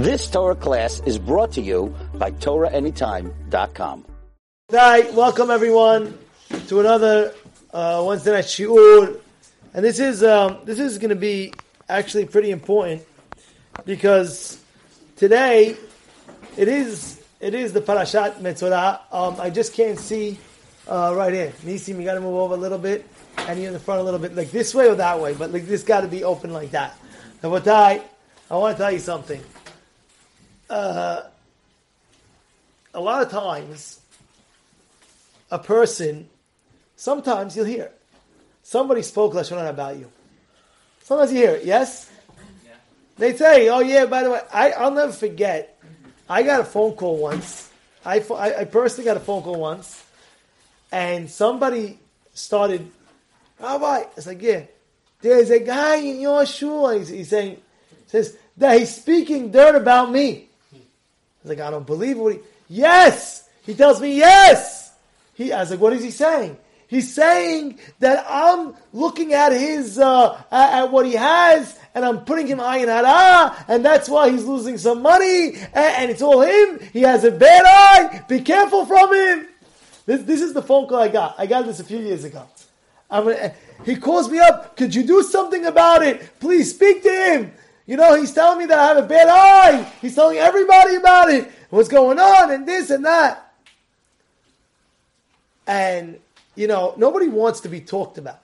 This Torah class is brought to you by TorahAnytime.com. Hi, welcome everyone to another uh, Wednesday night shiur, and this is um, this is going to be actually pretty important because today it is it is the parashat Metzora. Um, I just can't see uh, right here. Nisi, you got to move over a little bit, and you're in the front a little bit, like this way or that way, but like this got to be open like that. Now, what I I want to tell you something. Uh, a lot of times a person, sometimes you'll hear somebody spoke lashon about you. Sometimes you hear it. Yes. Yeah. They say, "Oh yeah." By the way, I, I'll never forget. I got a phone call once. I, I, I personally got a phone call once, and somebody started, Rabbi. It's like, yeah, there's a guy in your shul. He's, he's saying, says that he's speaking dirt about me. Was like, I don't believe what he. Yes, he tells me yes. He, I was like, what is he saying? He's saying that I'm looking at his, uh, at, at, what he has, and I'm putting him ayin hara, and that's why he's losing some money, and, and, it's all him. He has a bad eye. Be careful from him. This, this is the phone call I got. I got this a few years ago. He calls me up. Could you do something about it? Please speak to him. You know, he's telling me that I have a bad eye. He's telling everybody about it. What's going on, and this and that. And, you know, nobody wants to be talked about.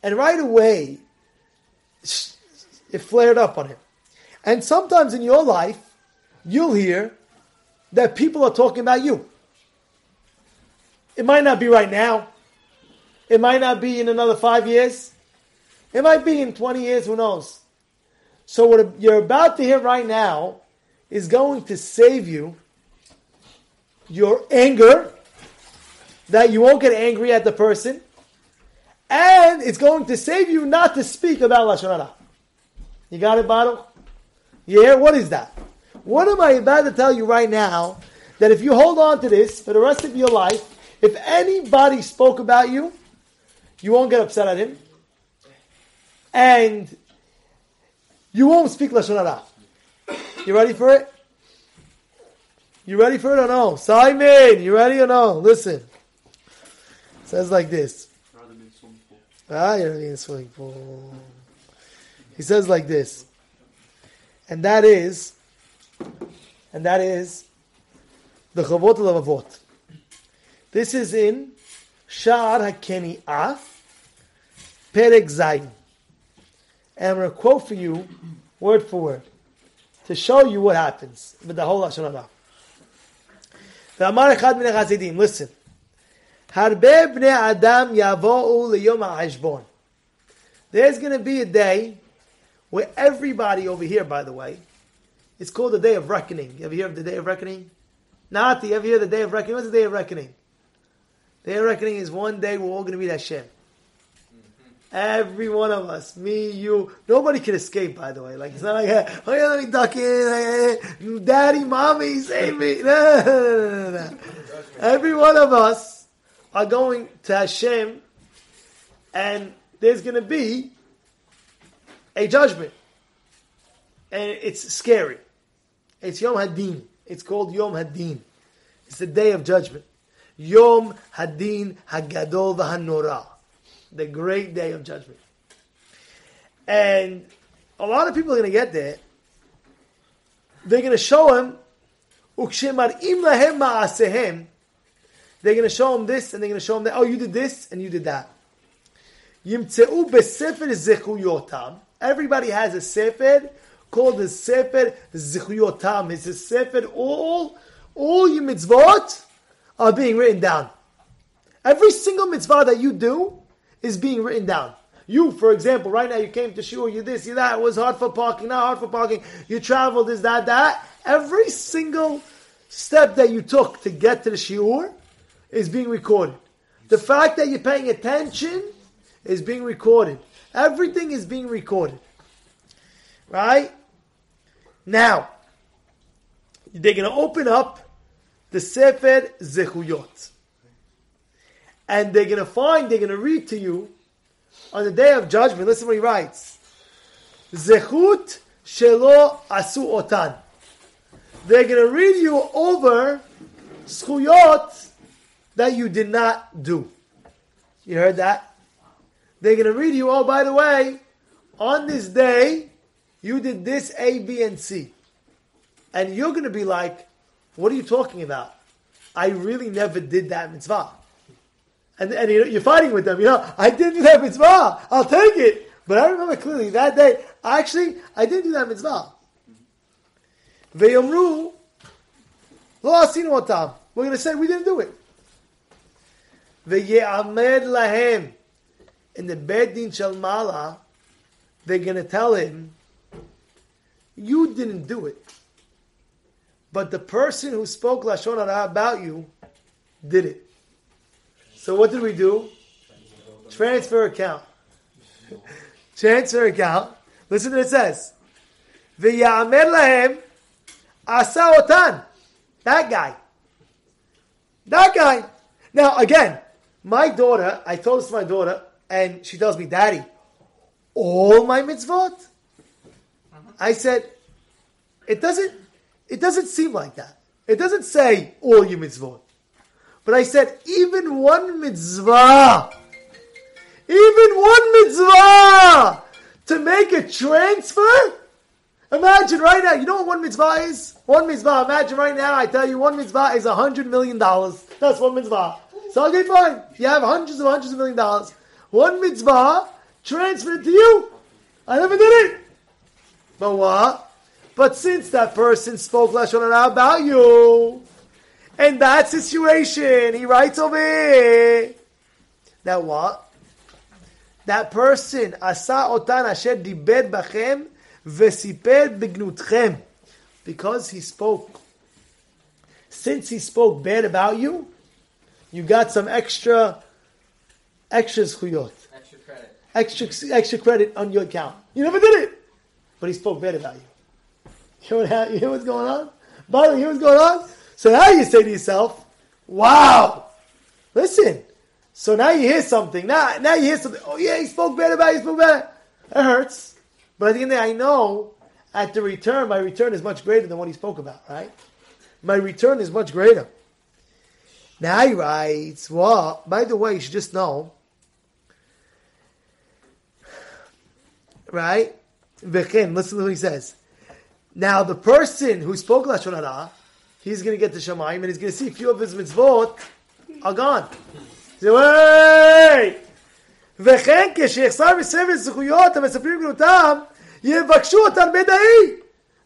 And right away, it flared up on him. And sometimes in your life, you'll hear that people are talking about you. It might not be right now. It might not be in another five years. It might be in 20 years, who knows? So, what you're about to hear right now is going to save you your anger that you won't get angry at the person, and it's going to save you not to speak about lashon hara. You got it, Baruch? Yeah. What is that? What am I about to tell you right now? That if you hold on to this for the rest of your life, if anybody spoke about you, you won't get upset at him, and you won't speak lashon hara. You ready for it? You ready for it or no? Simon, you ready or no? Listen It says like this. Ah, you're in swimming pool. He says like this, and that is, and that is the Chovot HaLevavot. This is in Sha'ar HaKeni'ah, Perek Zayin. And I'm going to quote for you, word for word, to show you what happens with the whole Lashon Hara. Listen. Harbe bnei adam yavo'u liyom hacheshbon. There's going to be a day where everybody over here, by the way, it's called the day of reckoning. You ever hear of the day of reckoning? Not the ever hear the day of reckoning? What's the day of reckoning? The day of reckoning is one day we're all going to meet Hashem. Every one of us, me, you, nobody can escape. By the way, like it's not like, oh yeah, let me duck in, daddy, mommy, save me. No, no, no, Every one of us are going to Hashem, and there's going to be a judgment. And it's scary. It's Yom Hadin. It's called Yom Hadin. It's the day of judgment. Yom Hadin Hagadol V'Hanora. The great day of judgment. And a lot of people are going to get there. They're going to show him, they're going to show him this, and they're going to show him that. Oh, you did this, and you did that. Everybody has a sefer called the sefer zechuyotam. It's a sefer. All, all your mitzvot are being written down. Every single mitzvah that you do is being written down. You, for example, right now you came to shul, you this, you that, it was hard for parking, not hard for parking, you traveled, this, that, that. Every single step that you took to get to the shiur is being recorded. The fact that you're paying attention is being recorded. Everything is being recorded. Right? Now, they're going to open up the Sefer Zechuyot. And they're going to find, they're going to read to you on the day of judgment. Listen what he writes. Zechut shelo asu otan. they're going to read you over zchuyot that you did not do. You heard that? They're going to read you, oh, by the way, on this day, you did this A, B, and C. And you're going to be like, what are you talking about? I really never did that mitzvah. And, and you're fighting with them, you know, I didn't do that mitzvah, I'll take it. But I remember clearly that day, actually, I didn't do that mitzvah. Ve'yomru, lo asinu otam. We're going to say we didn't do it. Ve'ye'amed lahem. In the Beit Din Shel Ma'ala, they're going to tell him, you didn't do it. But the person who spoke Lashon Hara about you did it. So what did we do? Transfer account. Transfer account. Listen to what it says. V'yamer lahem asa otan. That guy. That guy. Now again, my daughter, I told this to my daughter, and she tells me, Daddy, all my mitzvot? I said, it doesn't, it doesn't seem like that. It doesn't say all your mitzvot. But I said, even one mitzvah, even one mitzvah to make a transfer. Imagine right now, you know what one mitzvah is? One mitzvah, imagine right now, I tell you, one mitzvah is a hundred million dollars. That's one mitzvah. So okay, fine. You have hundreds of hundreds of million dollars. One mitzvah transferred to you. I never did it. But what? But since that person spoke Lashon Hara about you, and that situation, he writes over here, that what? That person, asa otan asher dibed bachem vesiper bignutchem. Because he spoke. Since he spoke bad about you, you got some extra, extra zchuyot. Extra credit. Extra, extra credit on your account. You never did it. But he spoke bad about you. You know, what, you know what's going on? By the way, you know what's going on? So now you say to yourself, wow, listen. So now you hear something. Now, now you hear something. Oh yeah, he spoke bad about you, he spoke bad. It hurts. But at the end of the day, I know at the return, my return is much greater than what he spoke about, right? My return is much greater. Now he writes, well, by the way, you should just know, right? Listen to what he says. Now the person who spoke Lashon Hara, he's going to get to Shamayim and he's going to see a few of his mitzvot are gone. וכן כשיחסר המספרים גנותם, יבקשו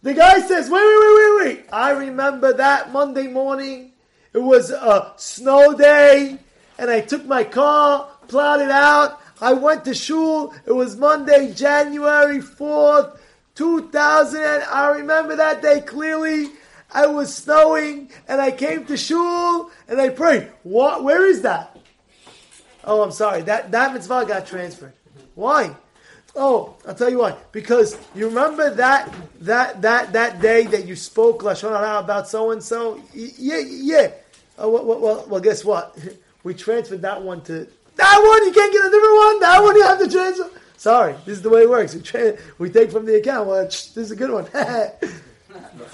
The guy says, wait, wait, wait, wait, wait. I remember that Monday morning. It was a snow day, and I took my car, plowed it out. I went to shul. It was Monday, January 4th, 2000. I remember that day clearly. I was snowing, and I came to shul, and I prayed. What? Where is that? Oh, I'm sorry. That that mitzvah got transferred. Why? Oh, I'll tell you why. Because you remember that that that that day that you spoke lashon hara about so and so. Yeah, yeah. Oh, well, well, well, guess what? We transferred that one to that one. You can't get a different one. That one you have to transfer. Sorry, this is the way it works. We, tra- we take from the account. Well, this is a good one.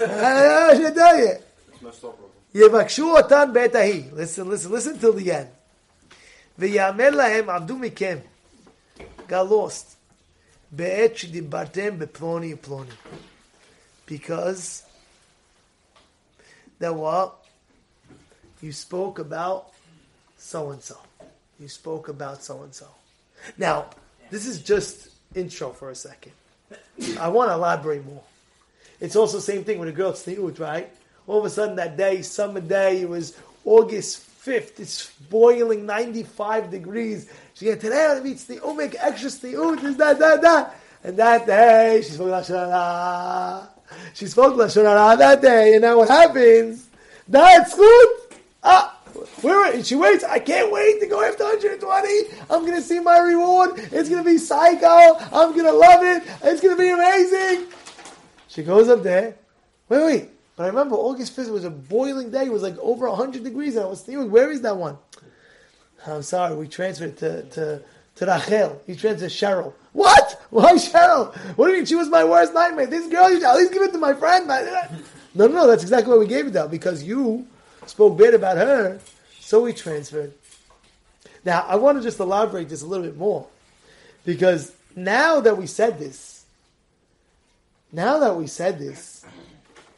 I should tell you. יבקשו אותן בעת ההיא. Listen, listen, listen till the end. ויאמר להם, עמדו מכם, got lost, בעת שדיברתם בפלוני ופלוני. Because, that what? You spoke about so-and-so. You spoke about so-and-so. Now, this is just intro for a second. I want to elaborate more. It's also the same thing with a girl tzniut, right? All of a sudden that day, summer day, it was August 5th, it's boiling 95 degrees. She said, today I'm going to be tzniut, make extra that, that, that. And that day, she spoke Lashon. She spoke Lashon Hara that day, and now what happens? That's good. Ah, where she waits. I can't wait to go after 120. I'm going to see my reward. It's going to be psycho. I'm going to love it. It's going to be amazing. She goes up there. Wait, wait. But I remember August 5th was a boiling day. It was like over 100 degrees. And I was thinking, where is that one? I'm sorry. We transferred to, to, to Rachel. He transferred Cheryl. What? Why Cheryl? What do you mean? She was my worst nightmare. This girl, you should at least give it to my friend. No, no, no, that's exactly why we gave it down, because you spoke bad about her, so we transferred. Now, I want to just elaborate this a little bit more, because now that we said this, now that we said this,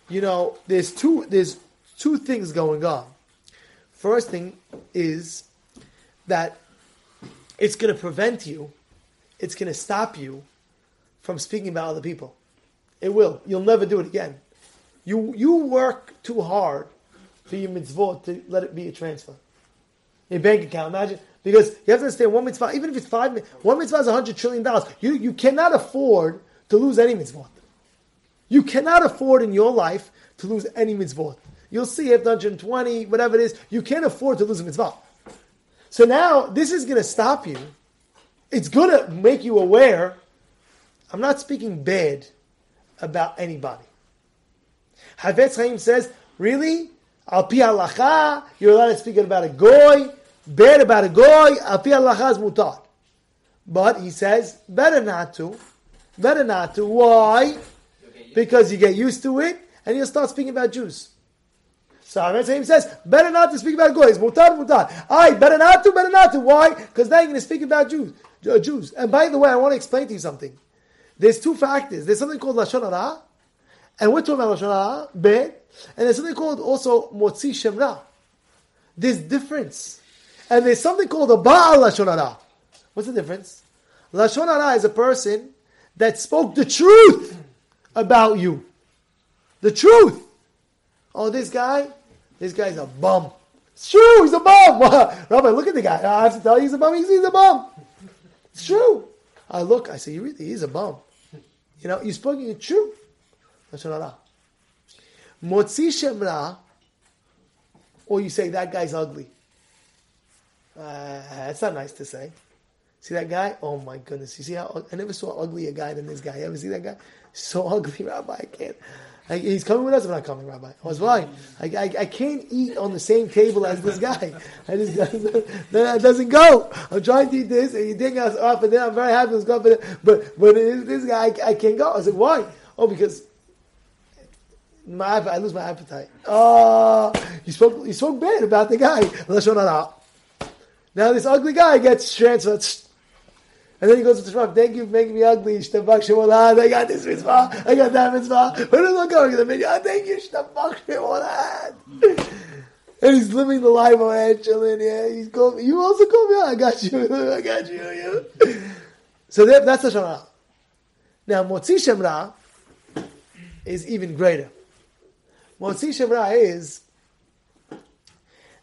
you know, there's two, there's two things going on. First thing is that it's going to prevent you, it's going to stop you from speaking about other people. It will. You'll never do it again. You you work too hard for your mitzvot to let it be a transfer. Your bank account, imagine. Because you have to understand one mitzvah, even if it's five, one mitzvah is a hundred trillion dollars. You, you cannot afford to lose any mitzvot. You cannot afford in your life to lose any mitzvot. You'll see after 120, whatever it is, you can't afford to lose a mitzvah. So now this is going to stop you. It's going to make you aware. I'm not speaking bad about anybody. Chafetz Chaim says, really? Al pi halacha, you're allowed to speak about a goy, bad about a goy, al pi halacha is mutar. But he says, better not to. Better not to. Why? Because you get used to it, and you'll start speaking about Jews. So Chafetz Chaim says, better not to speak about goys. Mutar, mutar. I better not to, better not to. Why? Because now you're going to speak about Jews. Uh, Jews. And by the way, I want to explain to you something. There's two factors. There's something called Lashon Hara, and we're talking about Lashon Hara, bad, and there's something called also Motzi Shemra. There's difference. And there's something called a Baal Lashon Hara. What's the difference? Lashon Hara is a person that spoke the truth about you. The truth. Oh, this guy, this guy's a bum. It's true, he's a bum. Rabbi, look at the guy. I have to tell you he's a bum. He's, he's a bum. It's true. I look, I say, really is a bum. You know, you're speaking the truth. Motzi Shemra, or you say that guy's ugly. Uh, that's not nice to say. See that guy? Oh my goodness! You see how I never saw uglier guy than this guy. You ever see that guy? So ugly, Rabbi. I can't. I, he's coming with us. I'm not coming, Rabbi. I was why? I, I, I can't eat on the same table as this guy. I just that doesn't go. I'm trying to eat this, and you think I was off, and then I'm very happy with this But but it is this guy, I, I can't go. I said, why? Oh, because my I lose my appetite. Oh, you spoke you spoke bad about the guy. Now this ugly guy gets transferred. And then he goes to the Shmuck, thank you for making me ugly. Shtabak Shemolad. I got this mitzvah. I got that mitzvah. Where does it to the video? Oh, thank you, Shtabak Shemolad. And he's living the life of chilling. Yeah, he's called You also called me. I got you. I got you. you. So that, that's the Shemra. Now, Motzi Shemra is even greater. Motzi Shemra is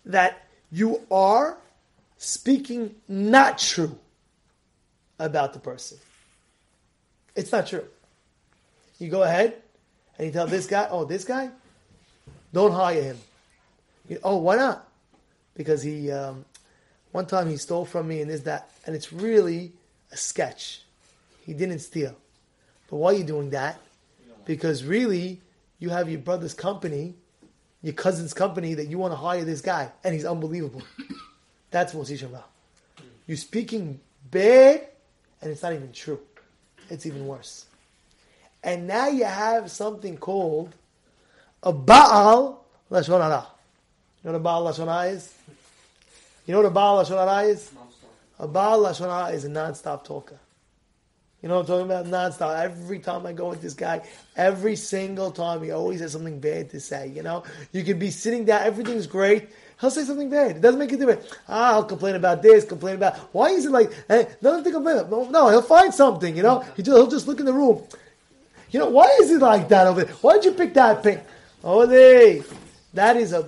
that you are speaking not true about the person. It's not true. You go ahead and you tell this guy, oh, this guy, don't hire him. You, oh, why not? Because he, um, one time he stole from me and this, that, and it's really a sketch. He didn't steal. But why are you doing that? Because really, you have your brother's company, your cousin's company that you want to hire this guy, and he's unbelievable. That's Motzi Shemra. You're speaking bad and it's not even true. It's even worse. And now you have something called a Baal Lashon Hara. You know what a Baal Lashon Hara is? You know what a Baal Lashon Hara is? A Baal Lashon Hara is a non-stop talker. You know what I'm talking about? Non-stop. Every time I go with this guy, every single time he always has something bad to say. You know, you could be sitting down, everything's great, He'll say something bad. It doesn't make a difference. Ah, I'll complain about this, complain about. Why is it like hey, nothing to complain about? No, no, he'll find something. You know, he just, he'll just look in the room. You know, why is it like that over there? Why did you pick that pink? Oh, they. That is a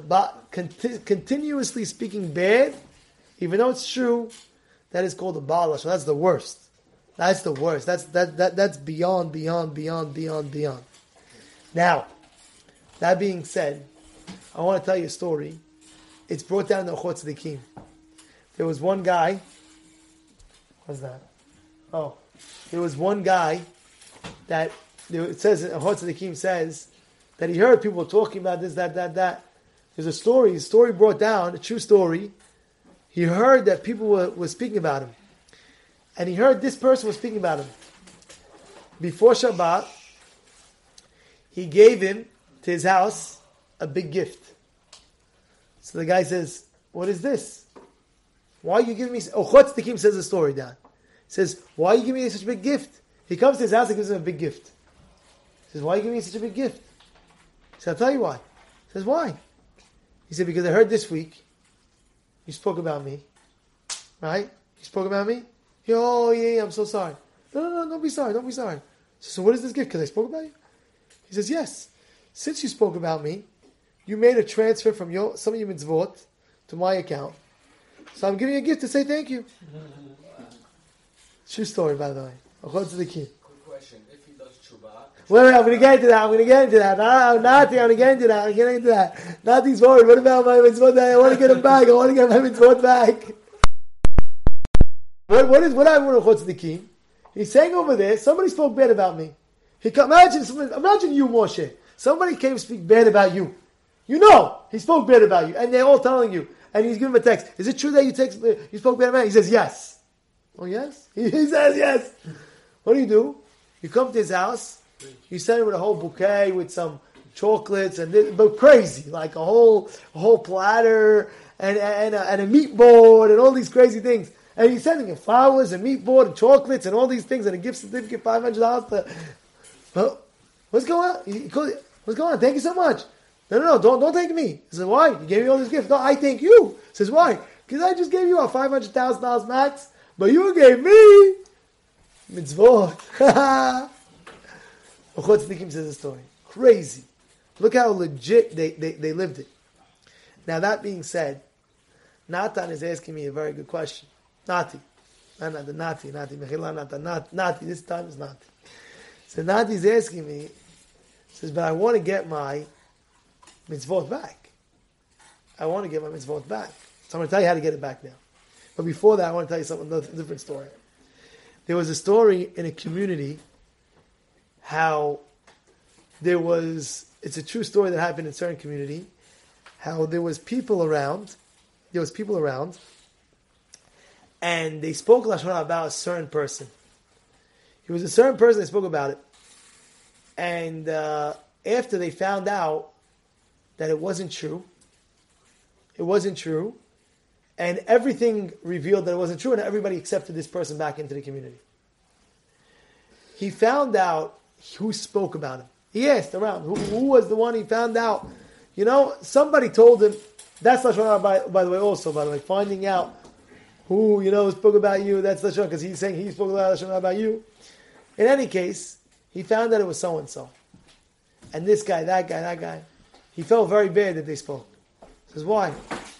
conti- continuously speaking bad, even though it's true. That is called a bala. So that's the worst. That's the worst. That's that that that's beyond, beyond, beyond, beyond, beyond. Now, that being said, I want to tell you a story it's brought down in the Orchot Tzadikim. There was one guy. What's that? Oh, there was one guy that it says Orchot Tzadikim says that he heard people talking about this, that, that, that. There's a story, a story brought down, a true story. He heard that people were, were speaking about him. And he heard this person was speaking about him. Before Shabbat, he gave him to his house a big gift. So the guy says, "What is this? Why are you giving me?" Oh, Chotz says the story down. He says, "Why are you giving me such a big gift?" He comes to his house and gives him a big gift. He says, "Why are you giving me such a big gift?" He said, "I'll tell you why." He says, "Why?" He said, "Because I heard this week you spoke about me, right? You spoke about me. Oh yeah, yeah, I'm so sorry. No, no, no, don't be sorry. Don't be sorry." So what is this gift? Because I spoke about you. He says, "Yes. Since you spoke about me, you made a transfer from your some of your mitzvot to my account. So I'm giving you a gift to say thank you." True story, by the way. What's the key? Quick question. If he does tshuva, Wait, wait, I'm going to get into that. I'm going to get into that. No, nothing. I'm going to get into that. I'm getting into that. Nothing's forward. What about my mitzvot? I want to get it back. I want to get my mitzvot back. What, what is what I want to what's the key? He's saying over there, somebody spoke bad about me. He come, imagine, imagine you, Moshe. Somebody came to speak bad about you. You know he spoke bad about you, and they're all telling you. And he's giving him a text. Is it true that you text uh, you spoke bad about me? He says yes. Oh yes. He, says yes. What do you do? You come to his house. You send him with a whole bouquet with some chocolates and this, but crazy, like a whole a whole platter and and a, and a meat board and all these crazy things. And he's sending him flowers and meat board and chocolates and all these things and a gift certificate, five hundred dollars. Well, what's going on? What's going on? Thank you so much. No, no, no, don't don't thank me. He says, why? You gave me all these gifts. No, I thank you. He says, why? Because I just gave you a five hundred thousand dollars max, but you gave me mitzvot. Orchot Tzadikim says the story. Crazy. Look how legit they, they, they lived it. Now, that being said, Natan is asking me a very good question. Nati. Not Nati, Nati, Nati, Mechila, Natan, Nat- Nati. This time is Nati. So Nati's asking me, says, but I want to get my mitzvot back. I want to get my mitzvot back. So I'm going to tell you how to get it back now. But before that, I want to tell you something, a different story. There was a story in a community how there was it's a true story that happened in a certain community how there was people around there was people around and they spoke lashon about a certain person he was a certain person they spoke about it and uh, after they found out that it wasn't true it wasn't true and everything revealed that it wasn't true and everybody accepted this person back into the community he found out who spoke about him. He asked around who, who was the one he found out. You know, somebody told him. That's lashon hara, by, by the way. Also, by the way, finding out who you know spoke about you. That's lashon because he's saying he spoke about lashon about you. In any case, he found that it was so and so, and this guy, that guy, that guy. He felt very bad that they spoke. He says why?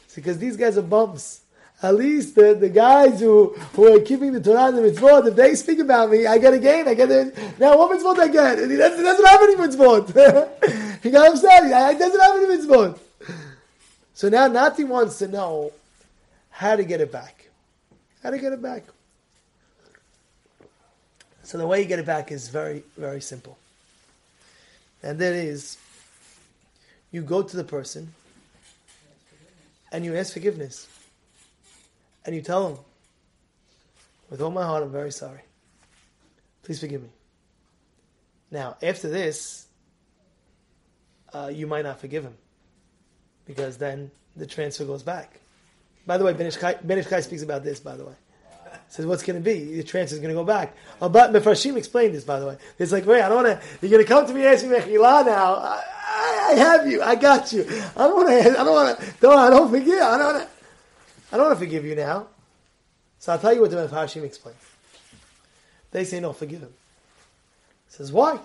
It's because these guys are bumps. At least the, the guys who, who are keeping the Torah and the mitzvot, if they speak about me, I get a gain. I get it. Now, what mitzvot I get? He doesn't, doesn't have any mitzvot. he got upset. He doesn't have any mitzvot. So now Nati wants to know how to get it back. How to get it back. So the way you get it back is very, very simple. And that is, you go to the person and you ask forgiveness and you tell him, with all my heart, I'm very sorry. Please forgive me. Now, after this, uh, you might not forgive him because then the transfer goes back. By the way, Ben Ish Chai, speaks about this, by the way. Says, what's going to be? The transfer is going to go back. Oh, but Mefarshim explained this, by the way. It's like, wait, I don't want to, you're going to come to me and ask me Mechila now. I, I have you. I got you. I don't want to, I don't want to, don't, I don't forgive. I don't want to, I don't want to forgive you now. So I'll tell you what the Mefarshim explain. They say, no, forgive him. He says, why?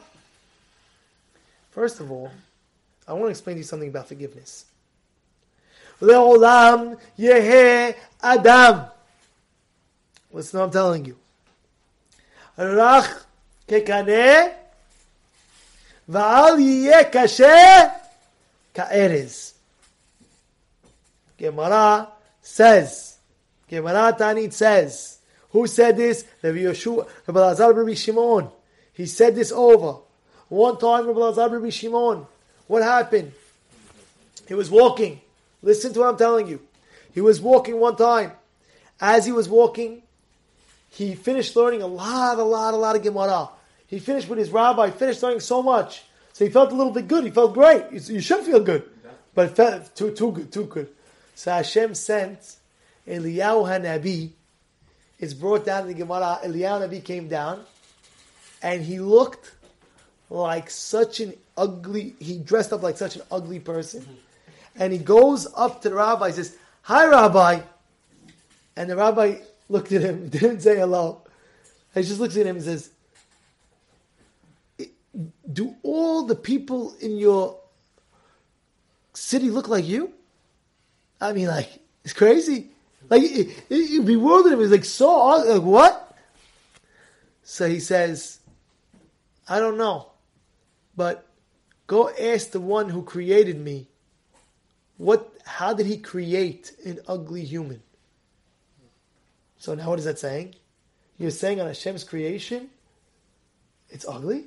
First of all, I want to explain to you something about forgiveness. Le'olam yehe adam. Listen I'm telling you. Rach kekane va'al yeh kashe ka'erez. Gemara says, Gemara Taanit says, who said this? Rabbi Yeshua, Rabbi Lazar Rabbi Shimon. He said this over. One time, Rabbi Lazar Rabbi Shimon. What happened? He was walking. Listen to what I'm telling you. He was walking one time. As he was walking, he finished learning a lot, a lot, a lot of Gemara. He finished with his rabbi, finished learning so much. So he felt a little bit good. He felt great. You, should feel good. But felt too, too good, too good. So Hashem sent Eliyahu HaNabi. It's brought down in the Gemara. Eliyahu HaNabi came down and he looked like such an ugly, he dressed up like such an ugly person. And he goes up to the rabbi and says, Hi, Rabbi. And the rabbi looked at him, didn't say hello. He just looks at him and says, Do all the people in your city look like you? I mean, like, it's crazy. Like, it, it, it bewildered him. He's like, so, like, what? So he says, I don't know. But go ask the one who created me. What? How did he create an ugly human? So now, what is that saying? You're saying on Hashem's creation, it's ugly.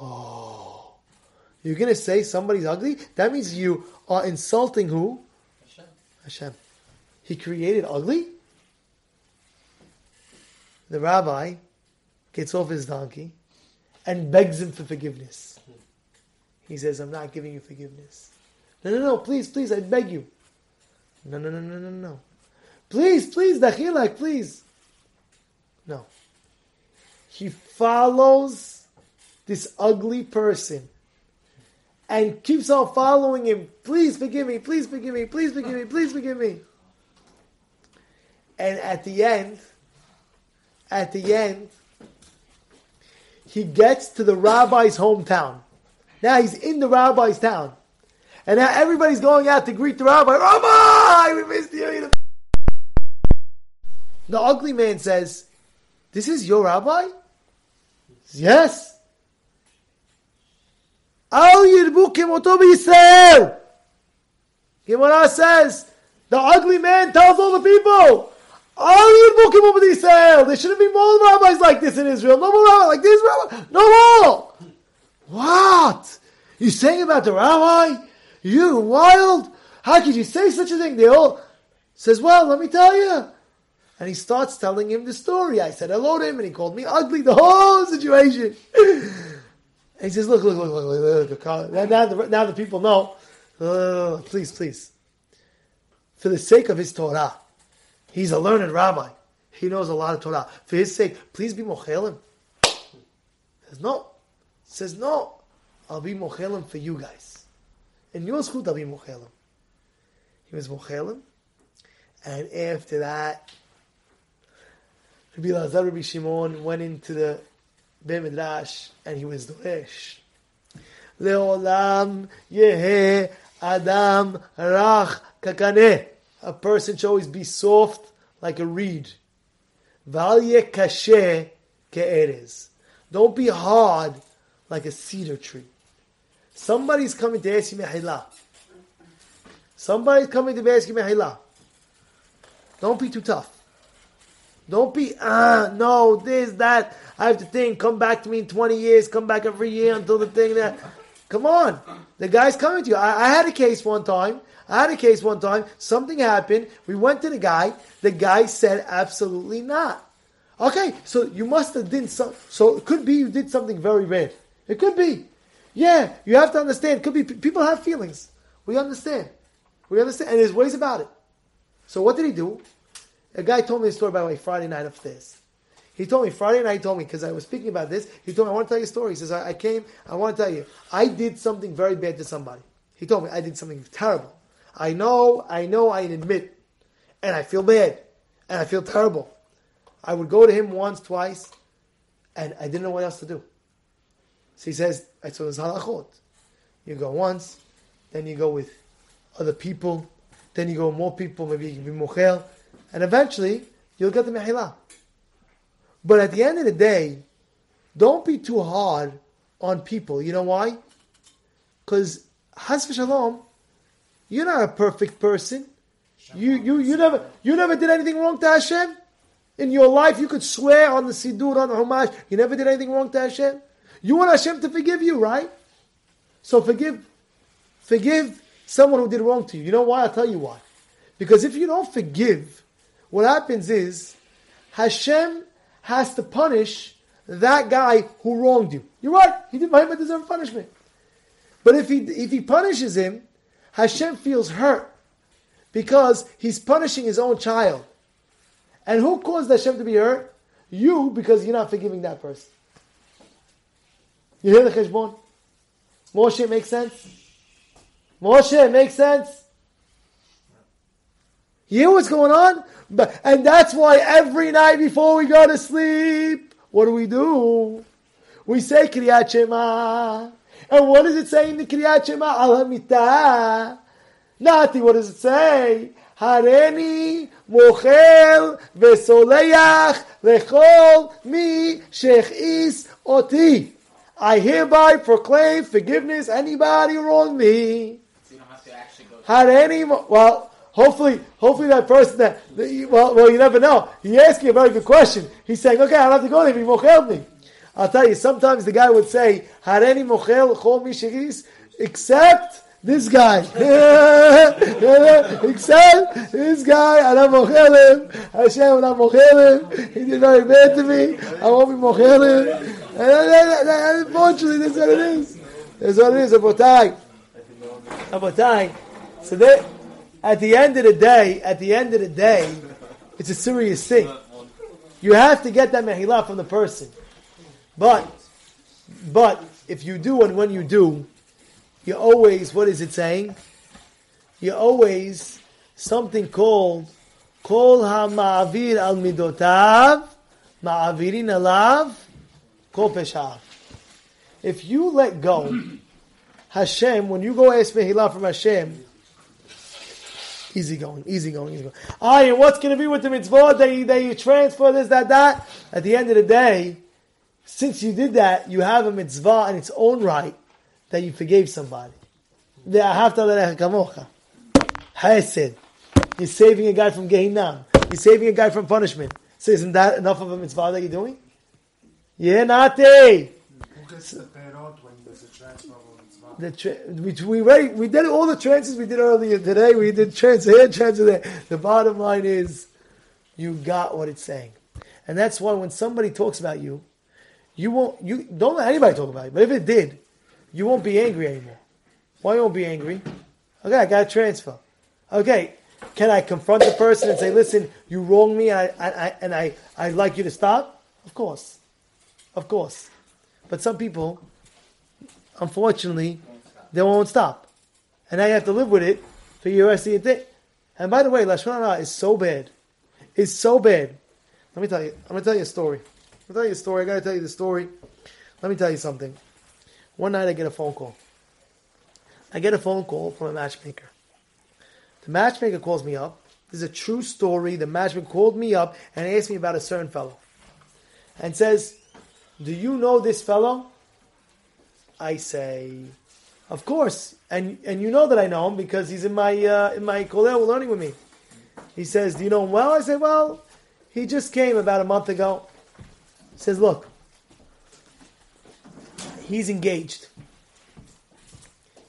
Oh, you're gonna say somebody's ugly? That means you are insulting who? Hashem. Hashem. He created ugly. The rabbi gets off his donkey and begs him for forgiveness. He says, I'm not giving you forgiveness. No, no, no, please, please, I beg you. No, no, no, no, no, no. Please, please, Dachilak, please. No. He follows this ugly person and keeps on following him. Please forgive me, please forgive me, please forgive me, please forgive me. And at the end, at the end, he gets to the rabbi's hometown. Now he's in the rabbi's town. And now everybody's going out to greet the rabbi. Rabbi, we missed you. The ugly man says, This is your rabbi? Yes. Al yirbu kimoto b'Yisrael. Gemara says, the ugly man tells all the people, Al yirbu kimoto b'Yisrael. There shouldn't be more rabbis like this in Israel. No more rabbis like this rabbi. No more. What? You saying about the rabbi? You wild? How could you say such a thing? They all says, well, let me tell you. And he starts telling him the story. I said hello to him and he called me ugly, the whole situation. He says, look, look, look, look, look, look. Now, now, the, now the people know. Uh, please, please. For the sake of his Torah, he's a learned rabbi. He knows a lot of Torah. For his sake, please be mochelim. Says no. Says no. I'll be mochelim for you guys. In your school, I'll be mochelim. He was mochelim. And after that, Rabbi Lazar Rabbi Shimon went into the Midrash and he was Doresh. Leolam yehe adam rach kakane. A person should always be soft like a reed. Val kashe ke'erez. Don't be hard like a cedar tree. Somebody's coming to ask you mehila. Somebody's coming to ask you mehila. Don't be too tough. Don't be, ah, no, this, that. I have to think, come back to me in 20 years, come back every year until the thing that. Come on. The guy's coming to you. I, I had a case one time. I had a case one time. Something happened. We went to the guy. The guy said, absolutely not. Okay, so you must have did some. So it could be you did something very bad. It could be. Yeah, you have to understand. It could be people have feelings. We understand. We understand, and there's ways about it. So what did he do? A guy told me a story by the way Friday night of this. He told me Friday night. He told me because I was speaking about this. He told me I want to tell you a story. He says I, I came. I want to tell you I did something very bad to somebody. He told me I did something terrible. I know. I know. I admit, and I feel bad, and I feel terrible. I would go to him once, twice, and I didn't know what else to do. So he says, so there's halachot. You go once, then you go with other people, then you go more people, maybe you can be mochel, and eventually you'll get the mehila. But at the end of the day, don't be too hard on people. You know why? Because has v'shalom, you're not a perfect person. You, you, you never, you never did anything wrong to Hashem in your life. You could swear on the sidur on the humash. You never did anything wrong to Hashem. You want Hashem to forgive you, right? So forgive, forgive someone who did wrong to you. You know why? I'll tell you why. Because if you don't forgive, what happens is Hashem has to punish that guy who wronged you. You're right. He did might deserve punishment. But if he if he punishes him, Hashem feels hurt because he's punishing his own child. And who caused Hashem to be hurt? You, because you're not forgiving that person. You hear the cheshbon? Moshe makes sense? Moshe, makes sense? You hear what's going on? And that's why every night before we go to sleep, what do we do? We say Kriyat Shema. And what does it say in the Kriyat Shema? Al HaMitah. Nati, what does it say? Hareni mochel vesoleach lechol mi shechis oti. I hereby proclaim forgiveness anybody who wronged me. So you don't have to actually go. Hareni, well, hopefully, hopefully that person that, well, well, you never know. He asked you a very good question. He's saying, okay, I don't have to go there. He mochel me. I'll tell you, sometimes the guy would say, Hareni mochel chol mi except this guy. except this guy, I'm not mochel him. Hashem, I'm not mochel him. He did very bad to me. I won't be mochel him. And that- that- Unfortunately, that's what it is. That's what it is, Abotai. Abotai. So that, at the end of the day, at the end of the day, it's a serious thing. You have to get that mehilah from the person. But, but if you do and when you do, you always, what is it saying? You always something called Kol ha'ma'avir al midotav ma'avirin alav kol peshav. If you let go, Hashem, when you go ask mehilah from Hashem, easy going, easy going, easy going. Ah, and what's going to be with the mitzvah that you, that you transfer this, that, that? At the end of the day, since you did that, you have a mitzvah in its own right that you forgave somebody. Hesed. You're saving a guy from Gehinam. You're saving a guy from punishment. So isn't that enough of a mitzvah that you're doing? Yeah, Nati. Who gets the perot when there's a transfer? The tra- we, we, already, we did all the transfers we did earlier today. We did transfer here, transfer there. The bottom line is, you got what it's saying, and that's why when somebody talks about you, you won't. You don't let anybody talk about you. But if it did, you won't be angry anymore. Why you won't be angry? Okay, I got a transfer. Okay, can I confront the person and say, "Listen, you wronged me, and I, I, I and I, I'd like you to stop"? Of course, of course. But some people, unfortunately, they won't stop. And now you have to live with it for your rest of your day. And by the way, Lashon Hara is so bad. It's so bad. Let me tell you. I'm going to tell you a story. I'm going to tell you a story. I got to tell you the story. Let me tell you something. One night I get a phone call. I get a phone call from a matchmaker. The matchmaker calls me up. This is a true story. The matchmaker called me up and asked me about a certain fellow. And says, Do you know this fellow? I say, of course, and and you know that I know him because he's in my uh, in my kollel learning with me. He says, "Do you know him well?" I say, "Well, he just came about a month ago." He says, "Look, he's engaged.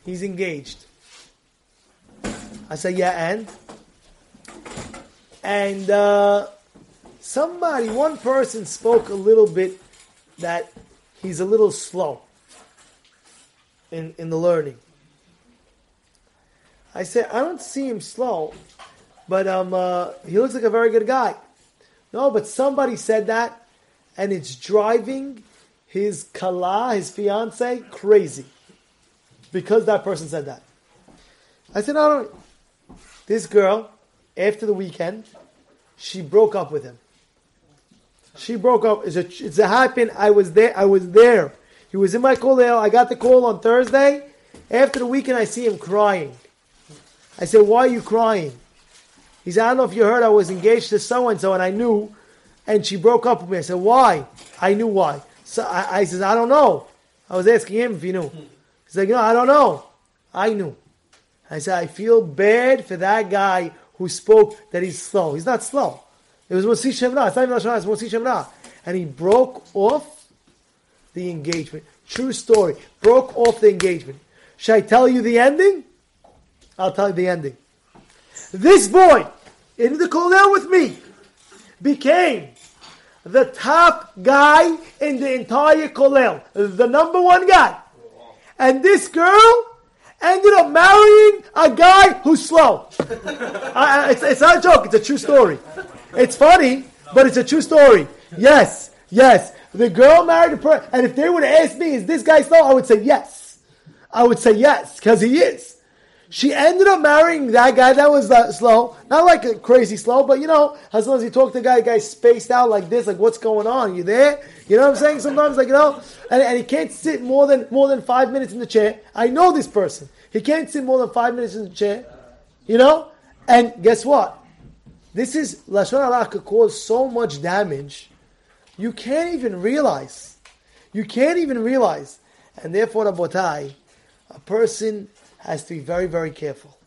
He's engaged." I say, "Yeah, and." And uh, somebody, one person spoke a little bit that he's a little slow in, in the learning. I said, I don't see him slow, but um, uh, he looks like a very good guy. No, but somebody said that, and it's driving his kala, his fiance, crazy because that person said that. I said, I don't. This girl, after the weekend, she broke up with him. She broke up. It's a, it's a happen. I was there. I was there. He was in my kollel. I got the call on Thursday. After the weekend, I see him crying. I said, "Why are you crying?" He said, "I don't know if you heard. I was engaged to so and so, and I knew, and she broke up with me." I said, "Why?" I knew why. So I, I said, "I don't know." I was asking him if he knew. He's like, "No, I don't know." I knew. I said, "I feel bad for that guy who spoke that he's slow. He's not slow. It was Mosi Shemra. It's not even Lashon it's Mosi Shemra. And he broke off the engagement. True story. Broke off the engagement. Should I tell you the ending? I'll tell you the ending. This boy, in the kollel with me, became the top guy in the entire kollel, the number one guy. And this girl ended up marrying a guy who's slow. I- it's, it's not a joke, it's a true story. It's funny, but it's a true story. Yes, yes. The girl married a person, and if they would asked me, is this guy slow? I would say yes. I would say yes, because he is. She ended up marrying that guy that was uh, slow, not like a crazy slow, but you know, as long as you talk to the guy, the guy's spaced out like this, like what's going on? You there? You know what I'm saying? Sometimes, like you know, and, and he can't sit more than more than five minutes in the chair. I know this person. He can't sit more than five minutes in the chair. You know, and guess what? This is lashon hara could cause so much damage, you can't even realize. You can't even realize, and therefore, Rabotai, a person has to be very, very careful.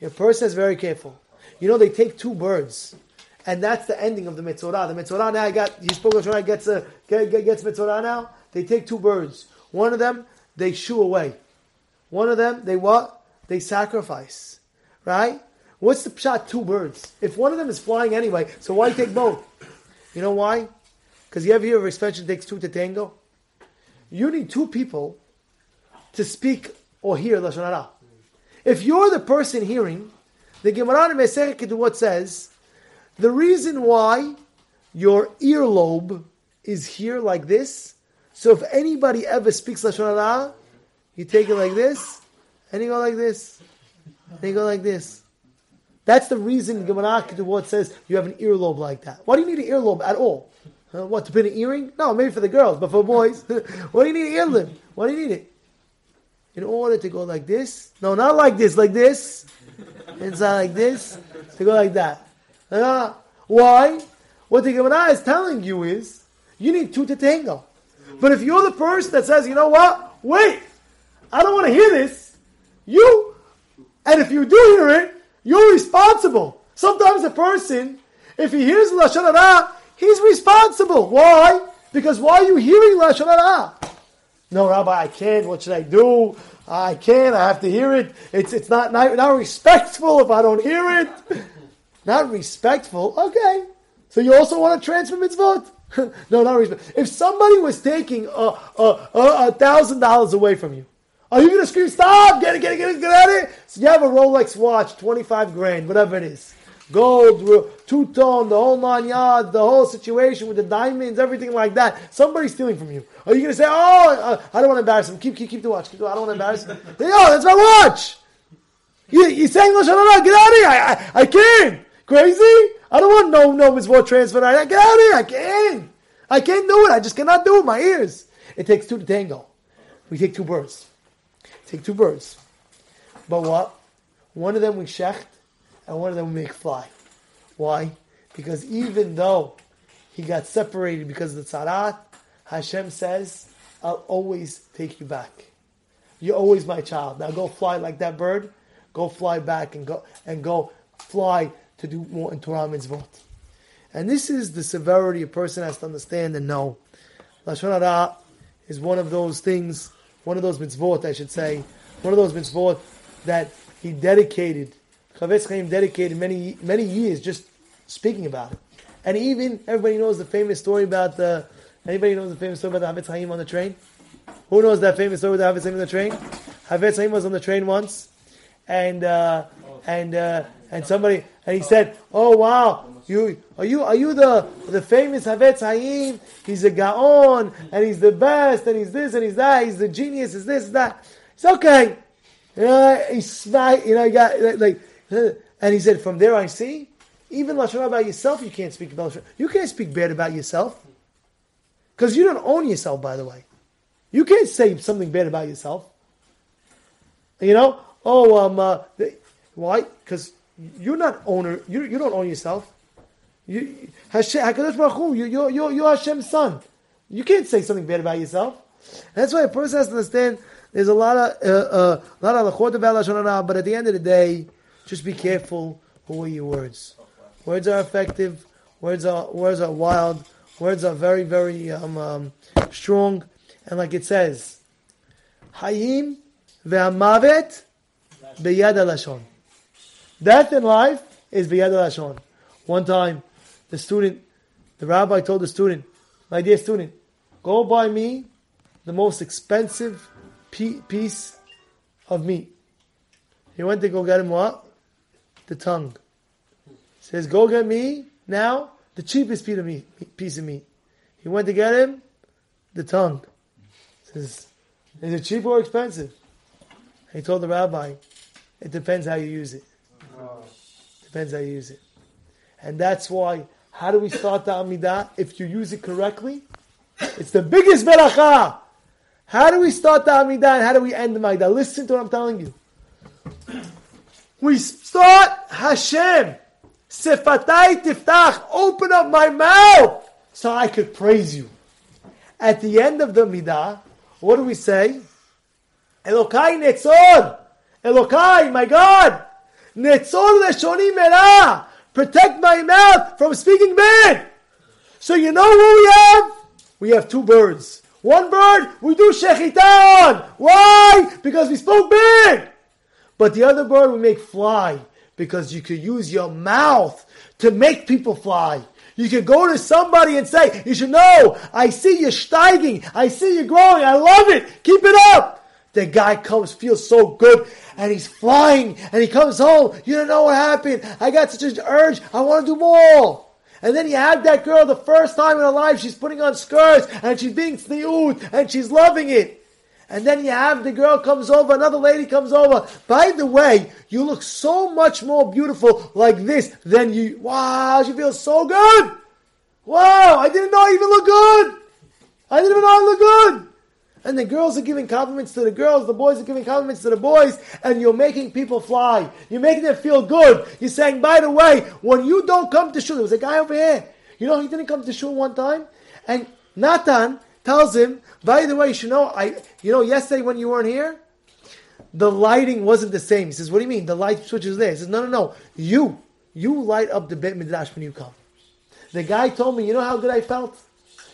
A person is very careful. You know, they take two birds, and that's the ending of the Metzora. The Metzora now I got, he spoke of gets, a, get, get, gets Metzora now. They take two birds. One of them, they shoo away. One of them, they what? They sacrifice. Right? What's the shot? Two birds. If one of them is flying anyway, so why take both? You know why? Because you ever hear of expansion takes two to tango? You need two people to speak or hear Lashon Hara. If you're the person hearing, the Gemara in Mesech Ketubot says, the reason why your earlobe is here like this, so if anybody ever speaks Lashon Hara, you take it like this, and you go like this, and you go like this. That's the reason Gemara Ketubot says you have an earlobe like that. Why do you need an earlobe at all? Uh, what, to put an earring? No, maybe for the girls, but for boys. Why do you need an earlobe? Why do you need it? in order to go like this. No, not like this, like this. Inside like this. To go like that. Uh, why? What the Gemara is telling you is, you need two to tango. But if you're the person that says, you know what? Wait, I don't want to hear this. You, and if you do hear it, you're responsible. Sometimes a person, if he hears Lashon Hara, he's responsible. Why? Because why are you hearing Lashon Hara? No, Rabbi, I can't. What should I do? I can't. I have to hear it. It's it's not not, not respectful if I don't hear it. Not respectful. Okay. So you also want to transfer mitzvot? no, not respect. If somebody was taking a thousand dollars away from you, are you going to scream, "Stop! Get it! Get it! Get it! Get it!" So you have a Rolex watch, twenty five grand, whatever it is gold, two tone, the whole nine yards, the whole situation with the diamonds, everything like that. Somebody's stealing from you. Are you going to say, "Oh, I don't want to embarrass him. Keep, keep, keep the watch. Keep the, I don't want to embarrass him." Yo, that's my watch. You, you're saying? Get out of here! I, I, I can't. Crazy? I don't want no no mitzvah transfer. I get out of here! I can't. I can't do it. I just cannot do it. My ears. It takes two to tango. We take two birds. Take two birds. But what? One of them we shecht, and one of them make fly. Why? Because even though he got separated because of the tzaraat, Hashem says, I'll always take you back. You're always my child. Now go fly like that bird. Go fly back and go and go fly to do more in Torah mitzvot. And this is the severity a person has to understand and know. Lashon Hara is one of those things, one of those mitzvot, I should say, one of those mitzvot that he dedicated, Chafetz Chaim dedicated many many years just speaking about it. And even everybody knows the famous story about the. Anybody knows the famous story about the Chafetz Chaim on the train? Who knows that famous story with the Chafetz Chaim on the train? Chafetz Chaim was on the train once, and uh, and uh, and somebody and he said, "Oh wow, you are you are you the the famous Chafetz Chaim? He's a Gaon and he's the best and he's this and he's that. He's the genius. Is this that? It's okay. You know, he's smack. You know, he got like, and he said, from there I see, even lashon about yourself, you can't speak about. You can't speak bad about yourself because you don't own yourself. By the way, you can't say something bad about yourself. You know, oh, um, uh, why? Because you're not owner. You you don't own yourself. You Hashem, Hakadosh Baruch Hu, you you're, you're, you're Hashem's son. You can't say something bad about yourself. That's why a person has to understand. There's a lot of uh, uh, a lot of lachot about lashon but at the end of the day, just be careful who are your words. Words are effective. Words are words are wild. Words are very very um, um, strong, and like it says, hayim ve'amavet beyad lashon. Death and life is beyad lashon. One time, the student The rabbi told the student, my dear student, go buy me the most expensive piece of meat. He went to go get him what? The tongue. Says, go get me now the cheapest piece of meat. Piece of meat. He went to get him the tongue. Says, is it cheap or expensive? He told the rabbi, it depends how you use it. Oh, depends how you use it. And that's why, how do we start the Amidah? If you use it correctly, it's the biggest beracha. How do we start the Amidah and how do we end the Amidah? Listen to what I'm telling you. We start Hashem. Sifatai tiftach. Open up my mouth so I could praise you. At the end of the Midah, what do we say? Elokai netzor. Elokai, my God. Netzor leshoni merah. Protect my mouth from speaking bad. So you know what we have? We have two birds. One bird, we do shechita on. Why? Because we spoke bad. But the other bird we make fly because you could use your mouth to make people fly. You could go to somebody and say, you should know, I see you steiging, I see you growing, I love it, keep it up. The guy comes, feels so good, and he's flying, and he comes home, you don't know what happened, I got such an urge, I want to do more. And then you have that girl the first time in her life, she's putting on skirts, and she's being tzniut, and she's loving it. And then you have the girl comes over, another lady comes over. By the way, you look so much more beautiful like this than you. Wow, she feels so good. Wow, I didn't know I even look good. I didn't even know I look good. And the girls are giving compliments to the girls, the boys are giving compliments to the boys, and you're making people fly. You're making them feel good. You're saying, by the way, when you don't come to shul, there was a guy over here. You know, he didn't come to shul one time, and Nathan tells him, by the way, you know, I, you know, yesterday when you weren't here, the lighting wasn't the same. He says, what do you mean? The light switch is there. He says, no, no, no. You, you light up the Beit Midrash when you come. The guy told me, you know how good I felt?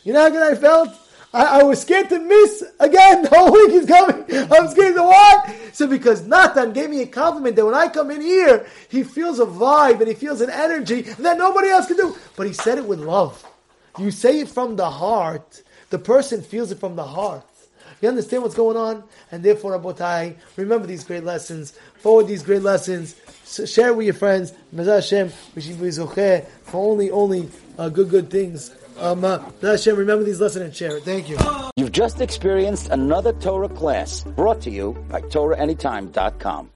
You know how good I felt? I, I was scared to miss again. The whole week he's coming. I'm scared to what? So because Nathan gave me a compliment that when I come in here, he feels a vibe and he feels an energy that nobody else can do. But he said it with love. You say it from the heart. The person feels it from the heart. You understand what's going on? And therefore, Rabotai, remember these great lessons, forward these great lessons, share it with your friends. Mezah Hashem, for only, only uh, good, good things. Um, uh, Hashem, remember these lessons and share it. Thank you. You've just experienced another Torah class brought to you by TorahAnytime.com.